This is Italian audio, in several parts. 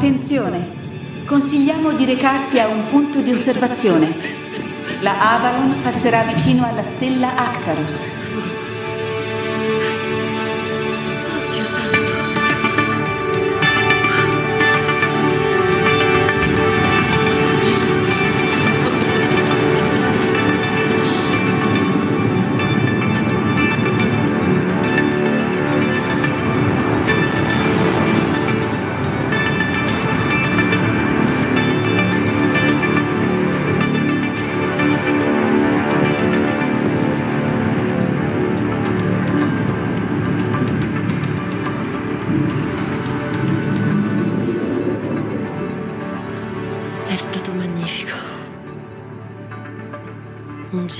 Attenzione! Consigliamo di recarsi a un punto di osservazione. La Avalon passerà vicino alla stella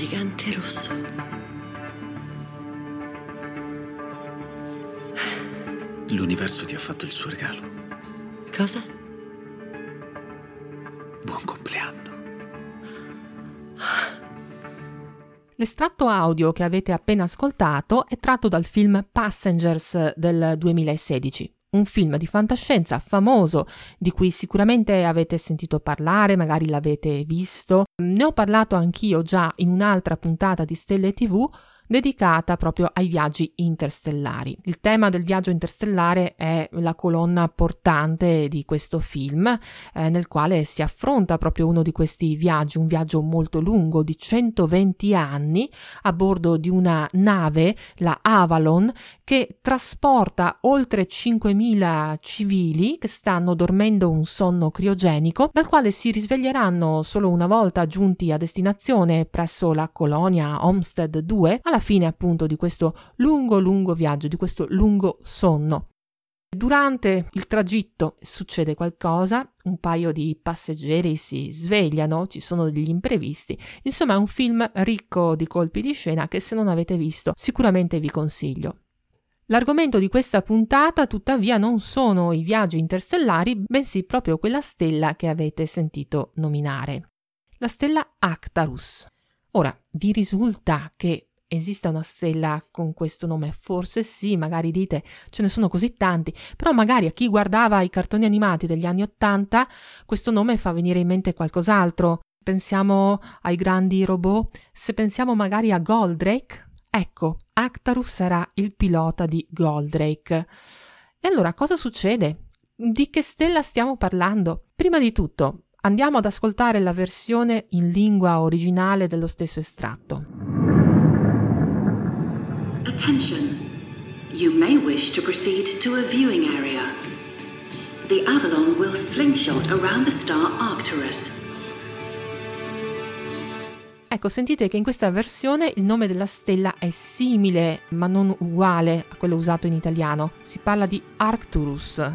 Actarus. L'universo ti ha fatto il suo regalo. Cosa? Buon compleanno. L'estratto audio che avete appena ascoltato è tratto dal film Passengers del 2016, un film di fantascienza famoso di cui sicuramente avete sentito parlare, magari l'avete visto. Ne ho parlato anch'io già in un'altra puntata di Stelle TV dedicata proprio ai viaggi interstellari. Il tema del viaggio interstellare è la colonna portante di questo film, eh, nel quale si affronta proprio uno di questi viaggi, un viaggio molto lungo di 120 anni a bordo di una nave, la Avalon, che trasporta oltre 5.000 civili che stanno dormendo un sonno criogenico, dal quale si risveglieranno solo una volta giunti a destinazione presso la colonia Homestead 2 alla fine appunto di questo lungo lungo viaggio, di questo lungo sonno. Durante il tragitto succede qualcosa, un paio di passeggeri si svegliano, ci sono degli imprevisti, insomma è un film ricco di colpi di scena che se non avete visto sicuramente vi consiglio. L'argomento di questa puntata tuttavia non sono i viaggi interstellari, bensì proprio quella stella che avete sentito nominare, la stella Actarus. Ora, vi risulta che esista una stella con questo nome? Forse sì, magari dite ce ne sono così tanti, però magari a chi guardava i cartoni animati degli anni Ottanta questo nome fa venire in mente qualcos'altro. Pensiamo ai grandi robot, se pensiamo magari a Goldrake, ecco, Actarus sarà il pilota di Goldrake. E allora cosa succede? Di che stella stiamo parlando? Prima di tutto, andiamo ad ascoltare la versione in lingua originale dello stesso estratto. Attention! You may wish to proceed to a viewing area. The Avalon will slingshot around the star Arcturus. Ecco, sentite che in questa versione il nome della stella è simile, ma non uguale a quello usato in italiano. Si parla di Arcturus.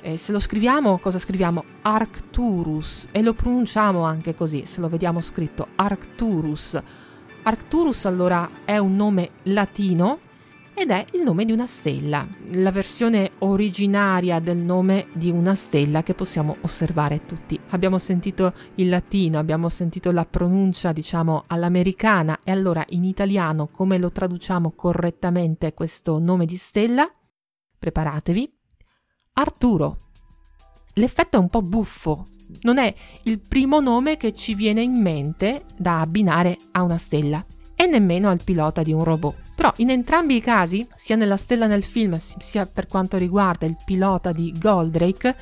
E se lo scriviamo, cosa scriviamo? Arcturus. E lo pronunciamo anche così, se lo vediamo scritto Arcturus. Arcturus allora è un nome latino ed è il nome di una stella, la versione originaria del nome di una stella che possiamo osservare tutti. Abbiamo sentito il latino, abbiamo sentito la pronuncia, diciamo, all'americana e allora in italiano come lo traduciamo correttamente questo nome di stella? Preparatevi. Arturo. L'effetto è un po' buffo, non è il primo nome che ci viene in mente da abbinare a una stella e nemmeno al pilota di un robot. Però in entrambi i casi, sia nella stella nel film, sia per quanto riguarda il pilota di Goldrake,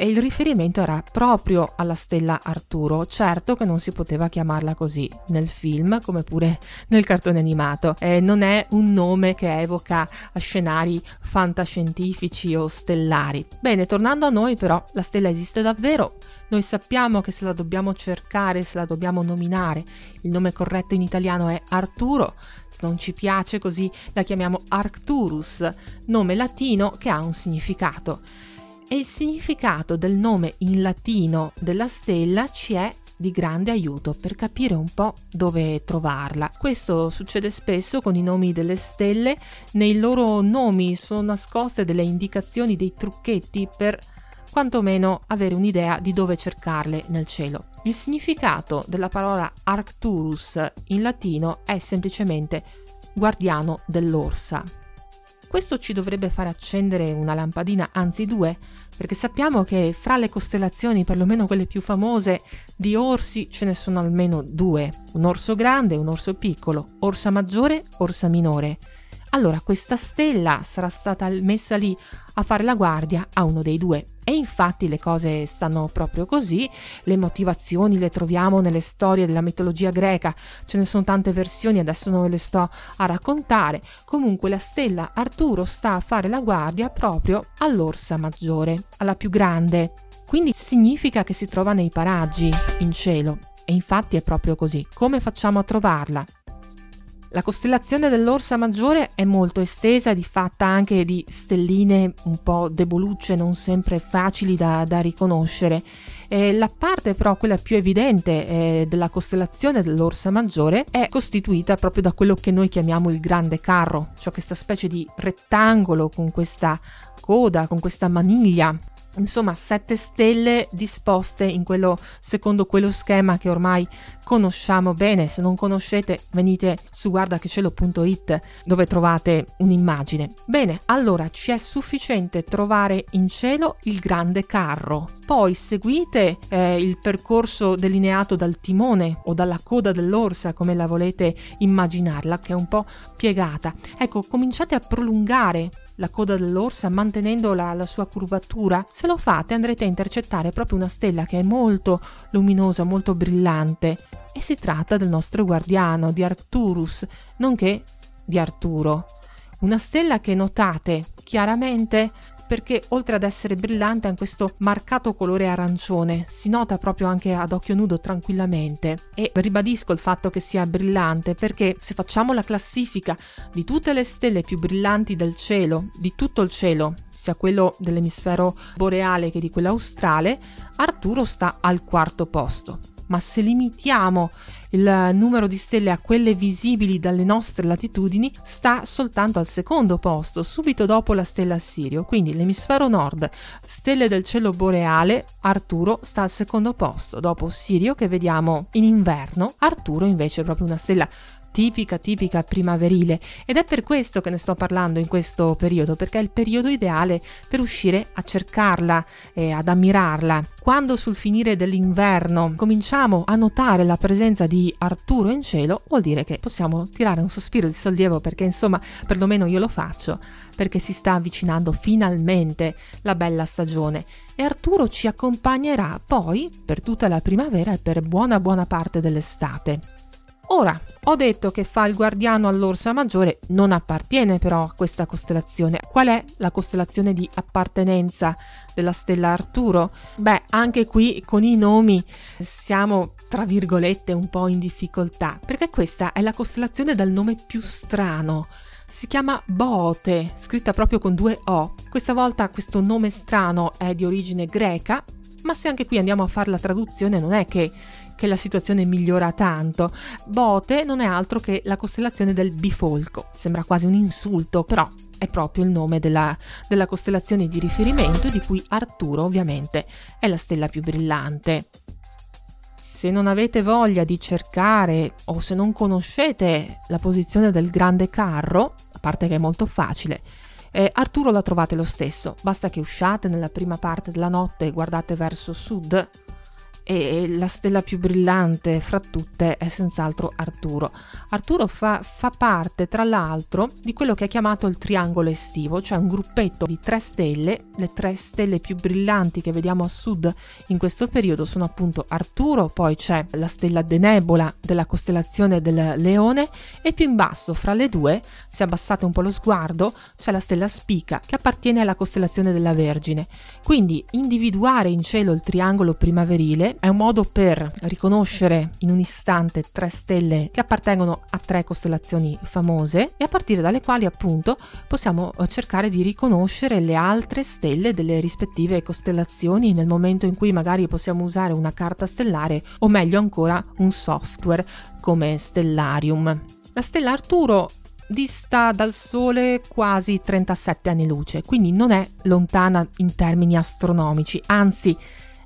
e il riferimento era proprio alla stella Arturo. Certo che non si poteva chiamarla così nel film, come pure nel cartone animato. Eh, non è un nome che evoca scenari fantascientifici o stellari. Bene, tornando a noi però, la stella esiste davvero. Noi sappiamo che se la dobbiamo cercare, se la dobbiamo nominare, il nome corretto in italiano è Arturo. Se non ci piace così la chiamiamo Arcturus, nome latino che ha un significato e il significato del nome in latino della stella ci è di grande aiuto per capire un po' dove trovarla. Questo succede spesso con i nomi delle stelle, nei loro nomi sono nascoste delle indicazioni, dei trucchetti per quantomeno avere un'idea di dove cercarle nel cielo. Il significato della parola Arcturus in latino è semplicemente guardiano dell'orsa. Questo ci dovrebbe far accendere una lampadina, anzi due, perché sappiamo che fra le costellazioni, perlomeno quelle più famose, di orsi ce ne sono almeno due, un orso grande e un orso piccolo, orsa maggiore, orsa minore. Allora questa stella sarà stata messa lì a fare la guardia a uno dei due. E infatti le cose stanno proprio così, le motivazioni le troviamo nelle storie della mitologia greca, ce ne sono tante versioni, adesso non ve le sto a raccontare. Comunque la stella Arturo sta a fare la guardia proprio all'orsa maggiore, alla più grande. Quindi significa che si trova nei paraggi, in cielo. E infatti è proprio così. Come facciamo a trovarla? La costellazione dell'Orsa Maggiore è molto estesa è fatta anche di stelline un po' debolucce, non sempre facili da, da riconoscere. Eh, la parte però, quella più evidente eh, della costellazione dell'Orsa Maggiore, è costituita proprio da quello che noi chiamiamo il Grande Carro, cioè questa specie di rettangolo con questa coda, con questa maniglia insomma sette stelle disposte in quello, secondo quello schema che ormai conosciamo bene. Se non conoscete venite su guardachecielo.it dove trovate un'immagine. Bene allora ci è sufficiente trovare in cielo il grande carro. Poi seguite eh, il percorso delineato dal timone o dalla coda dell'orsa come la volete immaginarla che è un po' piegata. Ecco cominciate a prolungare la coda dell'orsa mantenendo la, la, sua curvatura, se lo fate andrete a intercettare proprio una stella che è molto luminosa, molto brillante e si tratta del nostro guardiano di Arcturus, nonché di Arturo. Una stella che notate chiaramente perché oltre ad essere brillante ha questo marcato colore arancione, si nota proprio anche ad occhio nudo tranquillamente. E ribadisco il fatto che sia brillante perché se facciamo la classifica di tutte le stelle più brillanti del cielo, di tutto il cielo, sia quello dell'emisfero boreale che di quello australe, Arturo sta al quarto posto ma se limitiamo il numero di stelle a quelle visibili dalle nostre latitudini, sta soltanto al secondo posto, subito dopo la stella Sirio. Quindi l'emisfero nord, stelle del cielo boreale, Arturo sta al secondo posto, dopo Sirio che vediamo in inverno, Arturo invece è proprio una stella tipica, tipica primaverile ed è per questo che ne sto parlando in questo periodo, perché è il periodo ideale per uscire a cercarla e ad ammirarla. Quando sul finire dell'inverno cominciamo a notare la presenza di Arturo in cielo, vuol dire che possiamo tirare un sospiro di sollievo perché insomma, perlomeno io lo faccio, perché si sta avvicinando finalmente la bella stagione e Arturo ci accompagnerà poi per tutta la primavera e per buona buona parte dell'estate. Ora, ho detto che fa il guardiano all'Orsa Maggiore, non appartiene però a questa costellazione. Qual è la costellazione di appartenenza della stella Arturo? Beh, anche qui con i nomi siamo tra virgolette un po' in difficoltà, perché questa è la costellazione dal nome più strano. Si chiama Boote, scritta proprio con due O. Questa volta questo nome strano è di origine greca, ma se anche qui andiamo a fare la traduzione non è che che la situazione migliora tanto. Bote non è altro che la costellazione del bifolco. Sembra quasi un insulto, però è proprio il nome della, della costellazione di riferimento di cui Arturo ovviamente è la stella più brillante. Se non avete voglia di cercare o se non conoscete la posizione del grande carro, a parte che è molto facile, eh, Arturo la trovate lo stesso, basta che usciate nella prima parte della notte e guardate verso sud e la stella più brillante fra tutte è senz'altro Arturo. Arturo fa, fa, parte, tra l'altro, di quello che è chiamato il triangolo estivo, cioè un gruppetto di tre stelle. Le tre stelle più brillanti che vediamo a sud in questo periodo sono appunto Arturo, poi c'è la stella Denebola della costellazione del Leone e più in basso, fra le due, se abbassate un po' lo sguardo, c'è la stella Spica che appartiene alla costellazione della Vergine. Quindi individuare in cielo il triangolo primaverile è un modo per riconoscere in un istante tre stelle che appartengono a tre costellazioni famose e a partire dalle quali appunto possiamo eh, cercare di riconoscere le altre stelle delle rispettive costellazioni nel momento in cui magari possiamo usare una carta stellare o meglio ancora un software come Stellarium. La stella Arturo dista dal Sole quasi 37 anni luce, quindi non è lontana in termini astronomici, anzi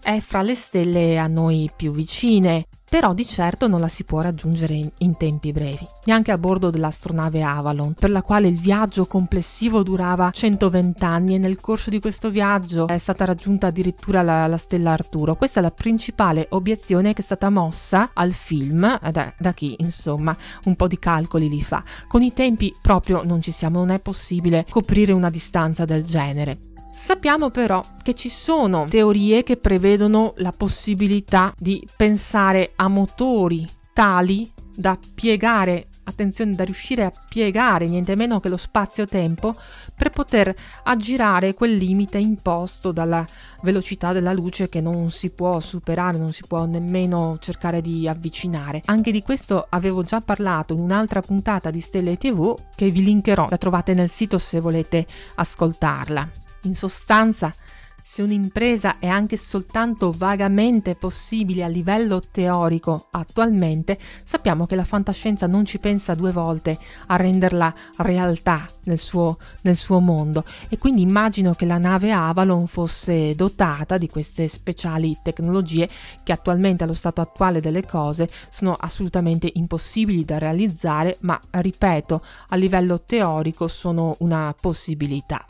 è fra le stelle a noi più vicine, però di certo non la si può raggiungere in, tempi brevi, neanche a bordo dell'astronave Avalon, per la quale il viaggio complessivo durava 120 anni e nel corso di questo viaggio è stata raggiunta addirittura la, la stella Arturo. Questa è la principale obiezione che è stata mossa al film, eh, da, da chi insomma un po' di calcoli li fa. Con i tempi proprio non ci siamo, non è possibile coprire una distanza del genere. Sappiamo però che ci sono teorie che prevedono la possibilità di pensare a motori tali da piegare, attenzione, da riuscire a piegare niente meno che lo spazio-tempo per poter aggirare quel limite imposto dalla velocità della luce che non si può superare, non si può nemmeno cercare di avvicinare. Anche di questo avevo già parlato in un'altra puntata di Stelle TV che vi linkerò, la trovate nel sito se volete ascoltarla. In sostanza, se un'impresa è anche soltanto vagamente possibile a livello teorico attualmente, sappiamo che la fantascienza non ci pensa due volte a renderla realtà nel suo, nel suo mondo e quindi immagino che la nave Avalon fosse dotata di queste speciali tecnologie che attualmente allo stato attuale delle cose sono assolutamente impossibili da realizzare, ma ripeto, a livello teorico sono una possibilità.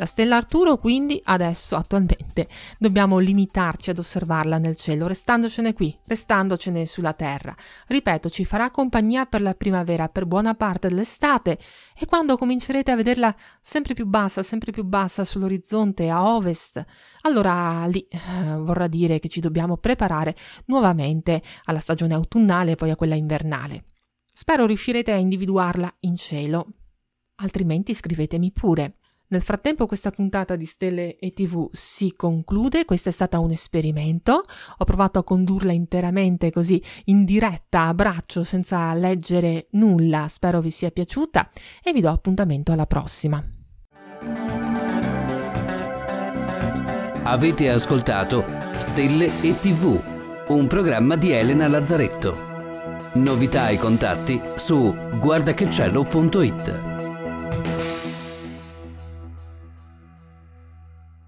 La stella Arturo quindi adesso attualmente dobbiamo limitarci ad osservarla nel cielo, restandocene qui, restandocene sulla Terra. Ripeto, ci farà compagnia per la primavera, per buona parte dell'estate e quando comincerete a vederla sempre più bassa, sempre più bassa sull'orizzonte a ovest, allora lì eh, vorrà dire che ci dobbiamo preparare nuovamente alla stagione autunnale e poi a quella invernale. Spero riuscirete a individuarla in cielo, altrimenti scrivetemi pure. Nel frattempo questa puntata di Stelle e TV si conclude, questo è stato un esperimento, ho provato a condurla interamente così in diretta a braccio senza leggere nulla, spero vi sia piaciuta e vi do appuntamento alla prossima. Avete ascoltato Stelle e TV, un programma di Elena Lazzaretto. Novità e contatti su guardachecielo.it